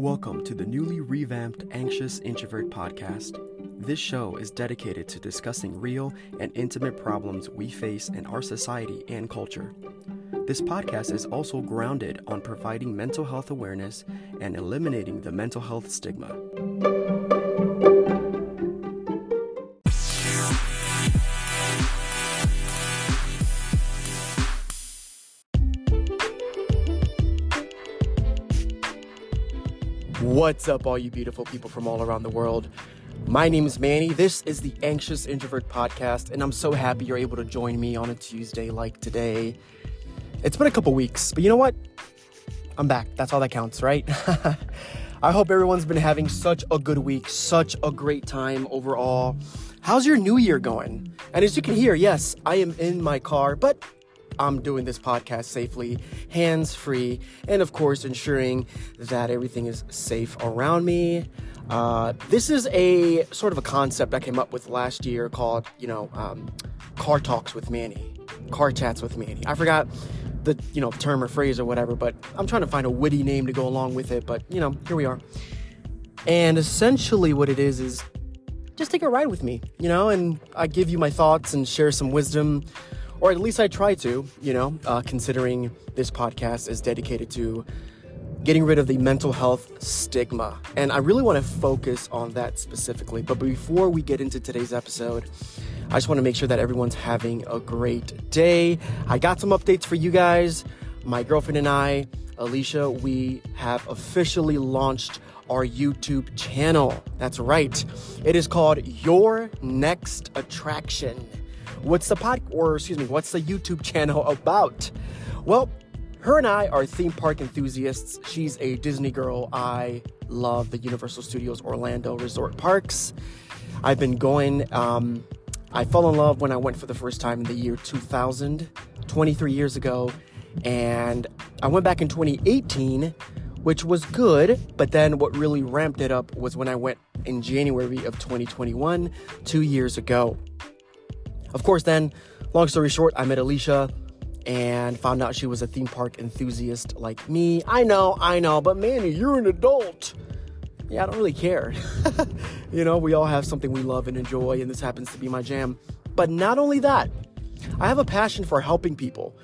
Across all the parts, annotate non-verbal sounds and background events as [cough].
Welcome to the newly revamped Anxious Introvert podcast. This show is dedicated to discussing real and intimate problems we face in our society and culture. This podcast is also grounded on providing mental health awareness and eliminating the mental health stigma. What's up, all you beautiful people from all around the world? My name is Manny. This is the Anxious Introvert Podcast, and I'm so happy you're able to join me on a Tuesday like today. It's been a couple weeks, but you know what? I'm back. That's all that counts, right? [laughs] I hope everyone's been having such a good week, such a great time overall. How's your new year going? And as you can hear, yes, I am in my car, but I'm doing this podcast safely, hands free, and of course, ensuring that everything is safe around me. Uh, this is a sort of a concept I came up with last year called, you know, um, car talks with Manny, car chats with Manny. I forgot the you know term or phrase or whatever, but I'm trying to find a witty name to go along with it. But you know, here we are. And essentially, what it is is just take a ride with me, you know, and I give you my thoughts and share some wisdom or at least I try to, you know, uh, considering this podcast is dedicated to getting rid of the mental health stigma. And I really want to focus on that specifically. But before we get into today's episode, I just want to make sure that everyone's having a great day. I got some updates for you guys. My girlfriend and I, Alicia, we have officially launched our YouTube channel. That's right. It is called Your Next Attraction. What's the pod or excuse me, what's the YouTube channel about? Well, her and I are theme park enthusiasts. She's a Disney girl. I love the Universal Studios Orlando Resort Parks. I've been going. Um, I fell in love when I went for the first time in the year 2000, 23 years ago, and I went back in 2018, which was good. But then what really ramped it up was when I went in January of 2021, two years ago. Of course, then, long story short, I met Alicia and found out she was a theme park enthusiast like me. I know, I know, but Manny, you're an adult. Yeah, I don't really care. [laughs] you know, we all have something we love and enjoy, and this happens to be my jam. But not only that, I have a passion for helping people.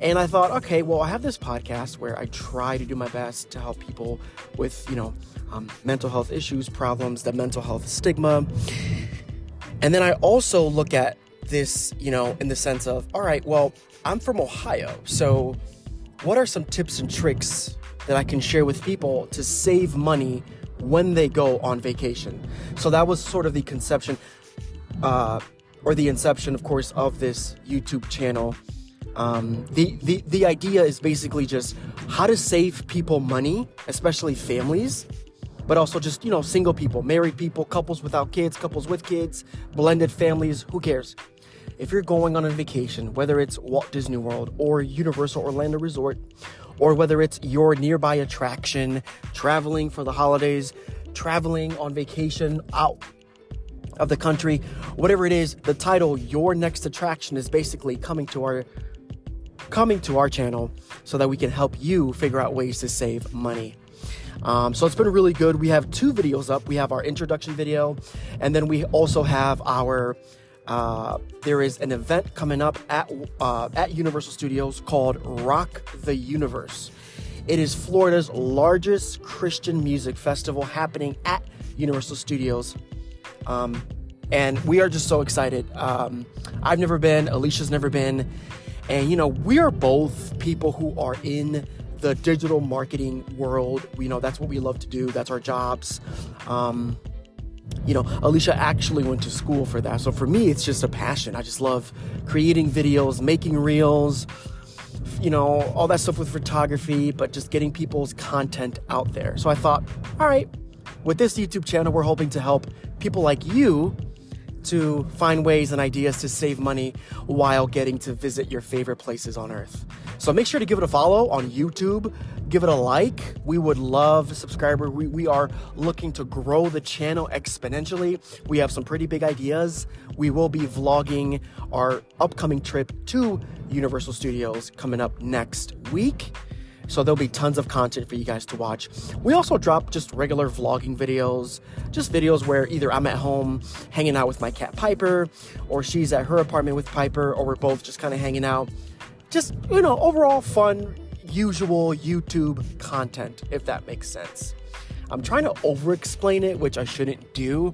And I thought, okay, well, I have this podcast where I try to do my best to help people with, you know, um, mental health issues, problems, the mental health stigma. And then I also look at this, you know, in the sense of, all right, well, I'm from Ohio. So, what are some tips and tricks that I can share with people to save money when they go on vacation? So, that was sort of the conception, uh, or the inception, of course, of this YouTube channel. Um, the, the, the idea is basically just how to save people money, especially families, but also just, you know, single people, married people, couples without kids, couples with kids, blended families, who cares? If you're going on a vacation, whether it's Walt Disney World or Universal Orlando Resort, or whether it's your nearby attraction, traveling for the holidays, traveling on vacation out of the country, whatever it is, the title Your Next Attraction is basically coming to our coming to our channel so that we can help you figure out ways to save money. Um, so it's been really good. We have two videos up. We have our introduction video, and then we also have our uh, there is an event coming up at uh, at Universal Studios called Rock the Universe. It is Florida's largest Christian music festival happening at Universal Studios. Um, and we are just so excited. Um, I've never been, Alicia's never been. And, you know, we are both people who are in the digital marketing world. We know that's what we love to do, that's our jobs. Um, you know, Alicia actually went to school for that. So for me, it's just a passion. I just love creating videos, making reels, you know, all that stuff with photography, but just getting people's content out there. So I thought, all right, with this YouTube channel, we're hoping to help people like you to find ways and ideas to save money while getting to visit your favorite places on earth. So make sure to give it a follow on YouTube. Give it a like. We would love subscriber. We, we are looking to grow the channel exponentially. We have some pretty big ideas. We will be vlogging our upcoming trip to Universal Studios coming up next week. So there'll be tons of content for you guys to watch. We also drop just regular vlogging videos, just videos where either I'm at home hanging out with my cat Piper, or she's at her apartment with Piper, or we're both just kind of hanging out. Just, you know, overall fun, usual YouTube content, if that makes sense. I'm trying to over explain it, which I shouldn't do,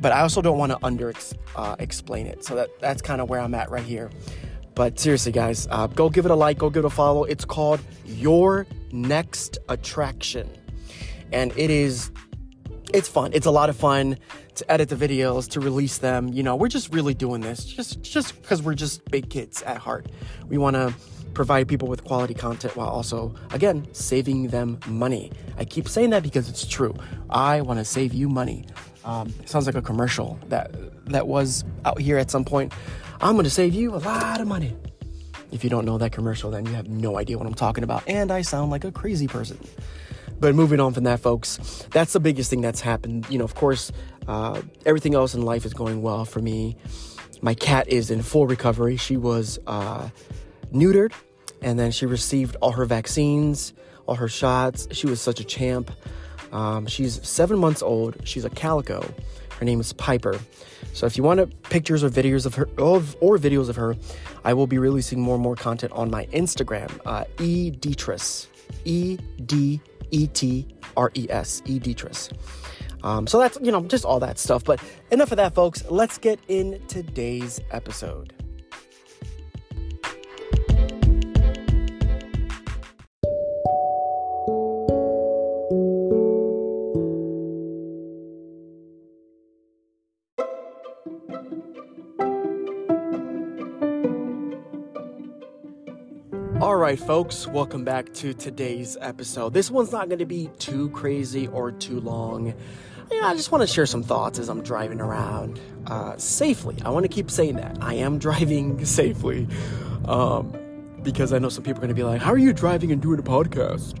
but I also don't want to under uh, explain it. So that, that's kind of where I'm at right here. But seriously, guys, uh, go give it a like, go give it a follow. It's called Your Next Attraction. And it is, it's fun. It's a lot of fun to edit the videos, to release them. You know, we're just really doing this just just because we're just big kids at heart. We want to provide people with quality content while also, again, saving them money. I keep saying that because it's true. I want to save you money. Um, sounds like a commercial that that was out here at some point. I'm going to save you a lot of money. If you don't know that commercial, then you have no idea what I'm talking about, and I sound like a crazy person. But moving on from that, folks, that's the biggest thing that's happened. You know, of course, uh, everything else in life is going well for me. My cat is in full recovery. She was uh, neutered, and then she received all her vaccines, all her shots. She was such a champ. Um, she's seven months old. She's a calico. Her name is Piper. So if you want pictures or videos of her of, or videos of her, I will be releasing more and more content on my Instagram, uh, E Detres, E D E T R E S, E Detres. Um, so that's you know just all that stuff. But enough of that, folks. Let's get in today's episode. Right, folks, welcome back to today's episode. This one's not going to be too crazy or too long. I just want to share some thoughts as I'm driving around uh, safely. I want to keep saying that. I am [laughs] driving safely um, because I know some people are going to be like, How are you driving and doing a podcast?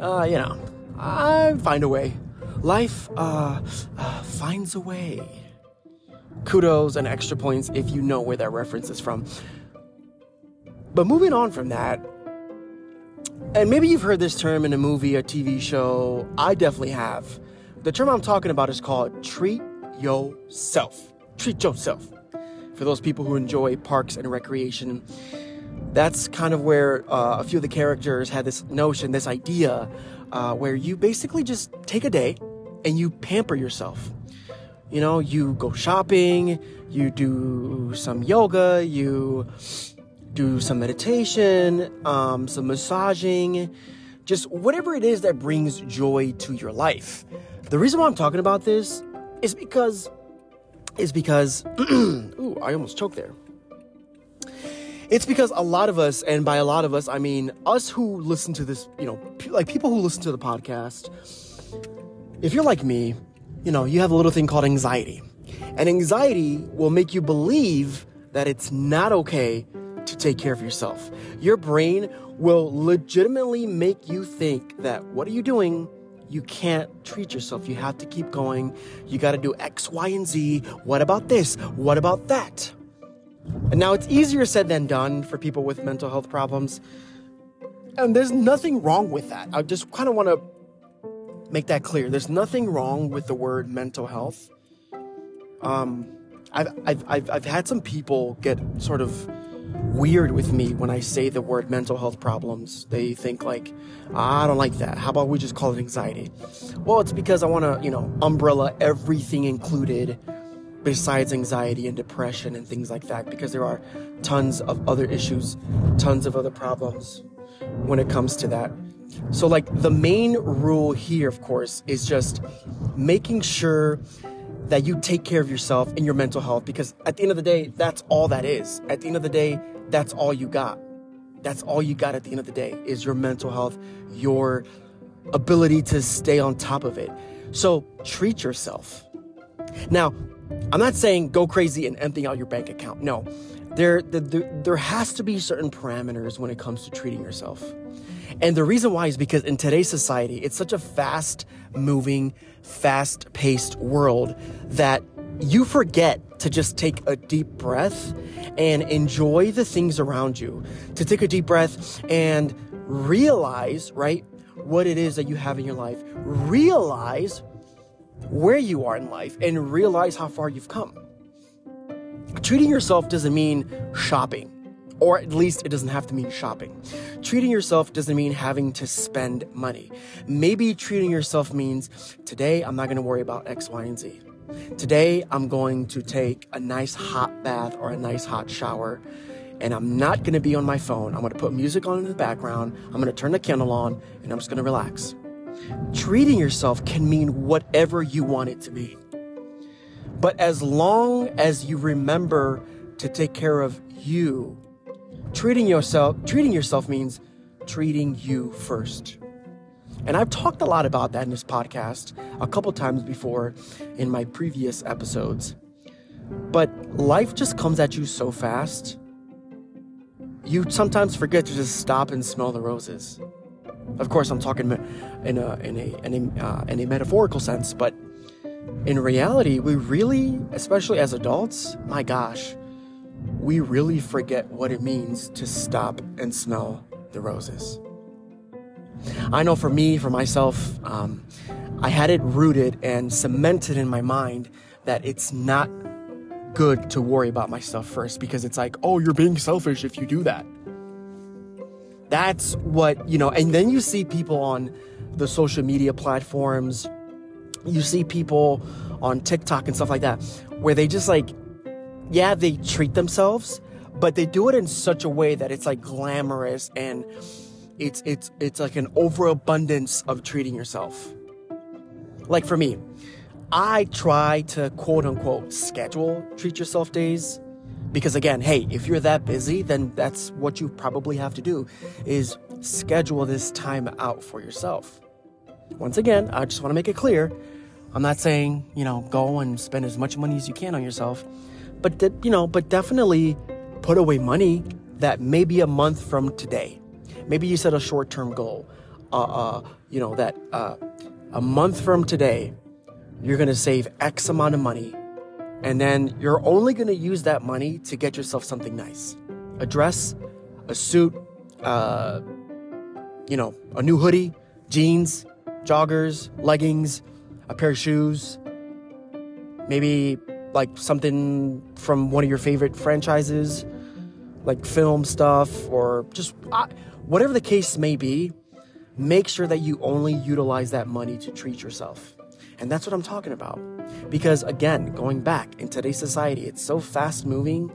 Uh, you know, I find a way. Life uh, uh, finds a way. Kudos and extra points if you know where that reference is from. But moving on from that, and maybe you've heard this term in a movie, a TV show. I definitely have. The term I'm talking about is called treat yourself. Treat yourself. For those people who enjoy parks and recreation, that's kind of where uh, a few of the characters had this notion, this idea, uh, where you basically just take a day and you pamper yourself. You know, you go shopping, you do some yoga, you do some meditation, um, some massaging, just whatever it is that brings joy to your life. The reason why I'm talking about this is because is because [clears throat] ooh, I almost choked there. It's because a lot of us, and by a lot of us, I mean us who listen to this, you know, like people who listen to the podcast. If you're like me, you know, you have a little thing called anxiety. And anxiety will make you believe that it's not okay to take care of yourself. Your brain will legitimately make you think that what are you doing? You can't treat yourself. You have to keep going. You got to do X, Y, and Z. What about this? What about that? And now it's easier said than done for people with mental health problems. And there's nothing wrong with that. I just kind of want to make that clear. There's nothing wrong with the word mental health. Um, I've, I've, I've, I've had some people get sort of weird with me when I say the word mental health problems. They think like, ah, I don't like that. How about we just call it anxiety? Well, it's because I want to, you know, umbrella everything included besides anxiety and depression and things like that because there are tons of other issues, tons of other problems when it comes to that. So like the main rule here of course is just making sure that you take care of yourself and your mental health because at the end of the day, that's all that is. At the end of the day, that's all you got. That's all you got at the end of the day is your mental health, your ability to stay on top of it. So treat yourself. Now, I'm not saying go crazy and empty out your bank account. No, there, there, there has to be certain parameters when it comes to treating yourself. And the reason why is because in today's society, it's such a fast moving, fast paced world that you forget to just take a deep breath and enjoy the things around you. To take a deep breath and realize, right, what it is that you have in your life. Realize where you are in life and realize how far you've come. Treating yourself doesn't mean shopping, or at least it doesn't have to mean shopping. Treating yourself doesn't mean having to spend money. Maybe treating yourself means today I'm not to worry about X, Y, and Z. Today I'm going to take a nice hot bath or a nice hot shower and I'm not going to be on my phone. I'm going to put music on in the background. I'm going to turn the candle on and I'm just going to relax. Treating yourself can mean whatever you want it to be. But as long as you remember to take care of you, treating yourself treating yourself means treating you first. And I've talked a lot about that in this podcast a couple times before in my previous episodes. But life just comes at you so fast. You sometimes forget to just stop and smell the roses. Of course, I'm talking in a in a in a, uh, in a metaphorical sense, but in reality, we really, especially as adults, my gosh, we really forget what it means to stop and smell the roses. I know for me, for myself, um, I had it rooted and cemented in my mind that it's not good to worry about myself first because it's like, oh, you're being selfish if you do that. That's what, you know, and then you see people on the social media platforms, you see people on TikTok and stuff like that, where they just like, yeah, they treat themselves, but they do it in such a way that it's like glamorous and it's it's it's like an overabundance of treating yourself. Like for me, I try to quote unquote schedule treat yourself days because again, hey, if you're that busy, then that's what you probably have to do is schedule this time out for yourself. Once again, I just want to make it clear, I'm not saying, you know, go and spend as much money as you can on yourself, but de- you know, but definitely put away money that maybe a month from today. Maybe you set a short-term goal. Uh, uh, you know that uh, a month from today, you're gonna save X amount of money and then you're only going to use that money to get yourself something nice a dress, a suit, uh, you know, a new hoodie, jeans, joggers, leggings, a pair of shoes, maybe like something from one of your favorite franchises, like film stuff, or just uh, whatever the case may be. Make sure that you only utilize that money to treat yourself. And that's what I'm talking about. Because again, going back in today's society, it's so fast moving.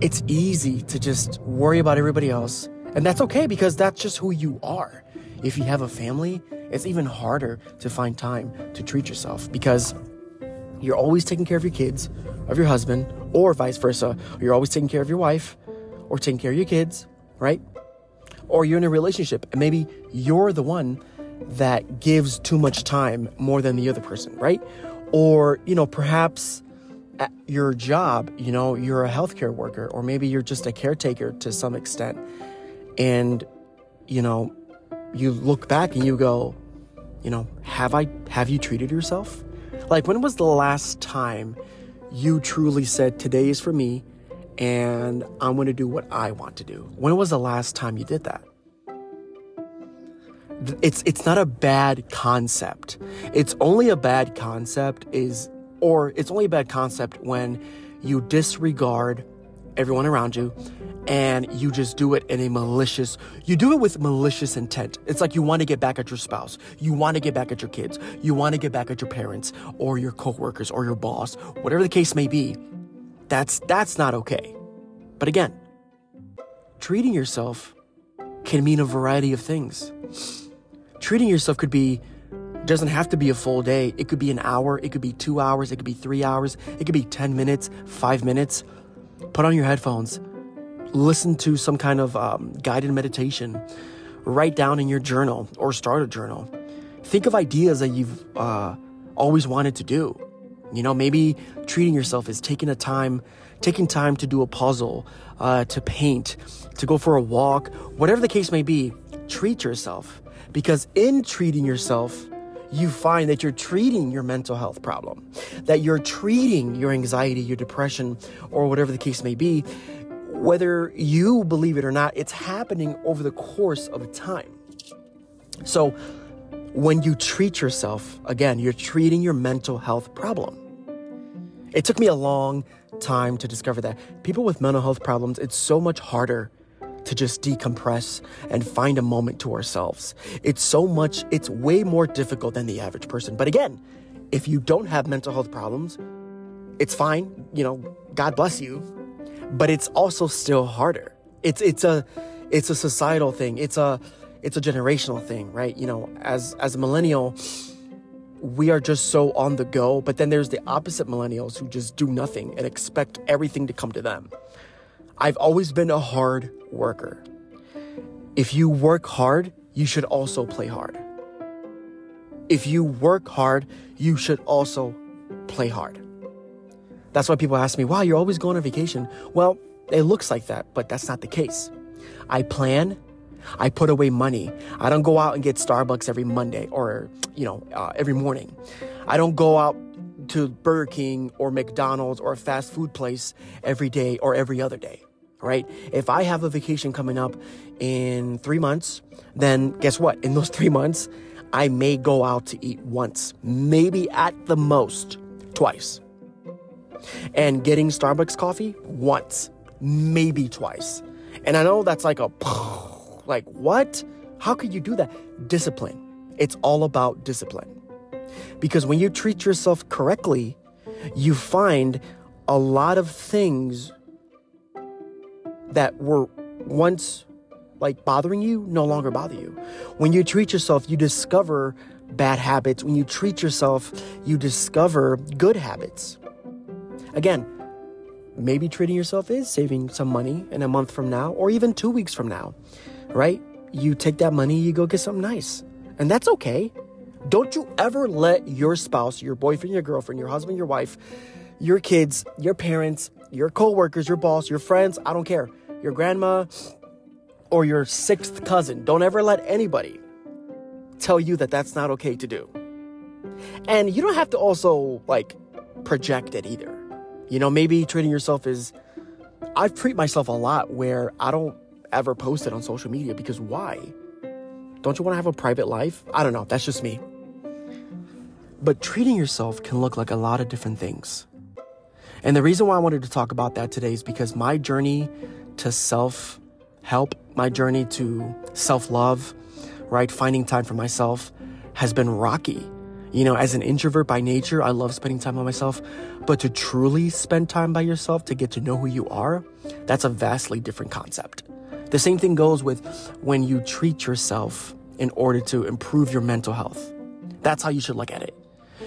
It's easy to just worry about everybody else. And that's okay because that's just who you are. If you have a family, it's even harder to find time to treat yourself because you're always taking care of your kids, of your husband, or vice versa. You're always taking care of your wife or taking care of your kids, right? Or you're in a relationship and maybe you're the one that gives too much time more than the other person, right? Or, you know, perhaps at your job, you know, you're a healthcare worker, or maybe you're just a caretaker to some extent. And, you know, you look back and you go, you know, have I, have you treated yourself? Like, when was the last time you truly said, today is for me and I'm going to do what I want to do? When was the last time you did that? it's it's not a bad concept. It's only a bad concept is or it's only a bad concept when you disregard everyone around you and you just do it in a malicious you do it with malicious intent it's like you want to get back at your spouse you want to get back at your kids you want to get back at your parents or your coworkers or your boss whatever the case may be that's that's not okay but again treating yourself can mean a variety of things treating yourself could be doesn't have to be a full day. It could be an hour, it could be 2 hours, it could be 3 hours, it could be 10 minutes, 5 minutes. Put on your headphones. Listen to some kind of um, guided meditation. Write down in your journal or start a journal. Think of ideas that you've uh, always wanted to do. You know, maybe treating yourself is taking a time, taking time to do a puzzle, uh, to paint, to go for a walk, whatever the case may be. Treat yourself because in treating yourself, you find that you're treating your mental health problem, that you're treating your anxiety, your depression, or whatever the case may be whether you believe it or not, it's happening over the course of time. So, when you treat yourself, again, you're treating your mental health problem. It took me a long time to discover that people with mental health problems, it's so much harder to just decompress and find a moment to ourselves. It's so much, it's way more difficult than the average person. But again, if you don't have mental health problems, it's fine, you know, God bless you, but it's also still harder. It's it's a it's a societal thing. It's a it's a generational thing, right? You know, as as a millennial, we are just so on the go, but then there's the opposite millennials who just do nothing and expect everything to come to them. I've always been a hard worker. If you work hard, you should also play hard. If you work hard, you should also play hard. That's why people ask me, wow, you're always going on vacation. Well, it looks like that, but that's not the case. I plan, I put away money. I don't go out and get Starbucks every Monday or, you know, uh, every morning. I don't go out to Burger King or McDonald's or a fast food place every day or every other day, right? If I have a vacation coming up in three months, then guess what? In those [laughs] three months, I may go out to eat once, maybe at the most twice and getting Starbucks coffee once, maybe twice. And I know that's like a, [laughs] like, what? How could you do that? Discipline. It's all about discipline. Because when you treat yourself correctly, you find a lot of things that were once like bothering you no longer bother you. When you treat yourself, you discover bad habits. When you treat yourself, you discover good habits. Again, maybe treating yourself is saving some money in a month from now or even two weeks from now, right? You take that money, you go get something nice. And that's okay. Don't you ever let your spouse, your boyfriend, your girlfriend, your husband, your wife, your kids, your parents, your coworkers, your boss, your friends, I don't care, your grandma, or your sixth cousin, don't ever let anybody tell you that that's not okay to do. And you don't have to also like project it either. You know, maybe treating yourself is. I treat myself a lot where I don't ever posted on social media because why? Don't you want to have a private life? I don't know. That's just me. But treating yourself can look like a lot of different things. And the reason why I wanted to talk about that today is because my journey to self help, my journey to self love, right, finding time for myself has been rocky. You know, as an introvert by nature, I love spending time by myself, but to truly spend time by yourself, to get to know who you are, that's a vastly different concept. The same thing goes with when you treat yourself in order to improve your mental health. That's how you should look at it.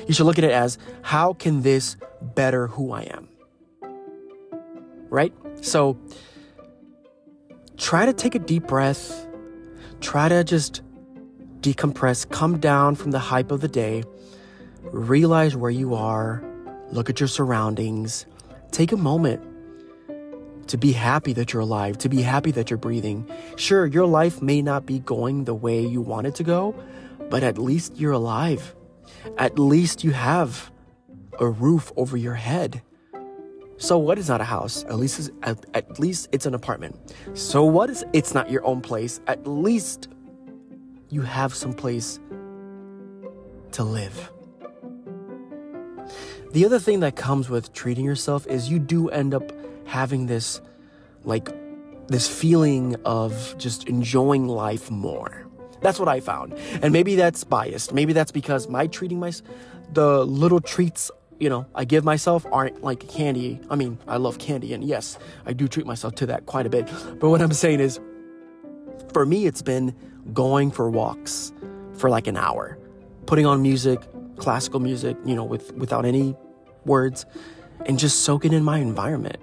You should look at it as how can this better who I am? Right? So try to take a deep breath. Try to just decompress, come down from the hype of the day, realize where you are, look at your surroundings, take a moment to be happy that you're alive, to be happy that you're breathing. Sure, your life may not be going the way you want it to go, but at least you're alive. At least you have a roof over your head. So what is not a house? At least it's, at, at least it's an apartment. So what is it's not your own place? At least you have some place to live. The other thing that comes with treating yourself is you do end up having this, like, this feeling of just enjoying life more. That's what I found. And maybe that's biased. Maybe that's because my treating my, the little treats, you know, I give myself aren't like candy. I mean, I love candy, and yes, I do treat myself to that quite a bit. But what I'm saying is, for me, it's been going for walks for like an hour, putting on music, classical music, you know, with without any words, and just soaking in my environment.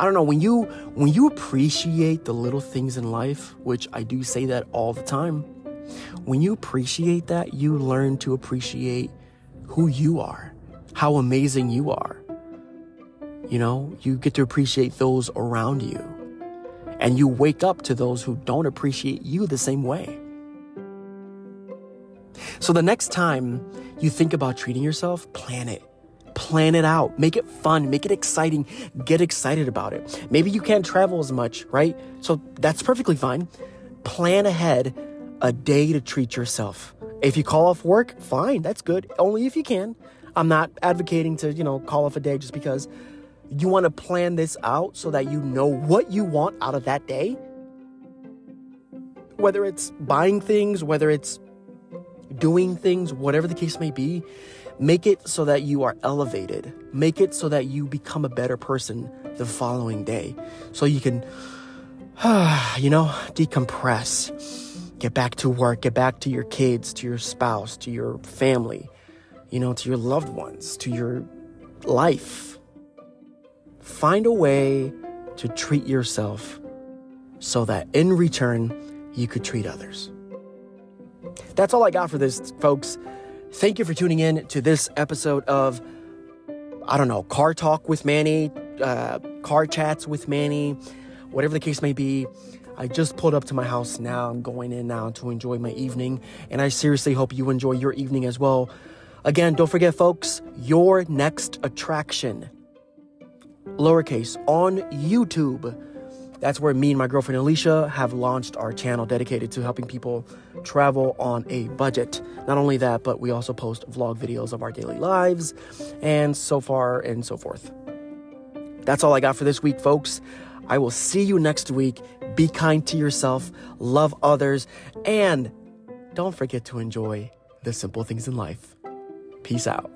I don't know, when you when you appreciate the little things in life, which I do say that all the time, when you appreciate that, you learn to appreciate who you are, how amazing you are. You know, you get to appreciate those around you. And you wake up to those who don't appreciate you the same way. So the next time you think about treating yourself, plan it Plan it out. Make it fun. Make it exciting. Get excited about it. Maybe you can't travel as much, right? So that's perfectly fine. Plan ahead a day to treat yourself. If you call off work, fine, that's good. Only if you can. I'm not advocating to, you know, call off a day just because you want to plan this out so that you know what you want out of that day. Whether it's buying things, whether it's doing things, whatever the case may be, make it so that you are elevated. Make it so that you become a better person the following day. So you can, [sighs] you know, decompress, get back to work, get back to your kids, to your spouse, to your family, you know, to your loved ones, to your life. Find a way to treat yourself so that in return, you could treat others. That's all I got for this, folks. Thank you for tuning in to this episode of, I don't know, Car Talk with Manny, uh, Car Chats with Manny, whatever the case may be. I just pulled up to my house now. I'm going in now to enjoy my evening, and I seriously hope you enjoy your evening as well. Again, don't forget, folks, your next attraction, lowercase, on YouTube that's where me and my girlfriend Alicia have launched our channel dedicated to helping people travel on a budget. Not only that, but we also post vlog videos of our daily lives and so far and so forth. That's all I got for this week, folks. I will see you next week. Be kind to yourself, love others, and don't forget to enjoy the simple things in life. Peace out.